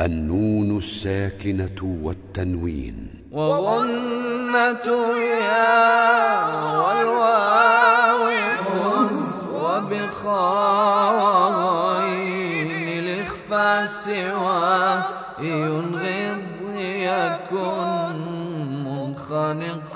النون الساكنة والتنوين. وظنة يا والواو فز وبخاين الإخفى سوى ينغض يكن منخنق.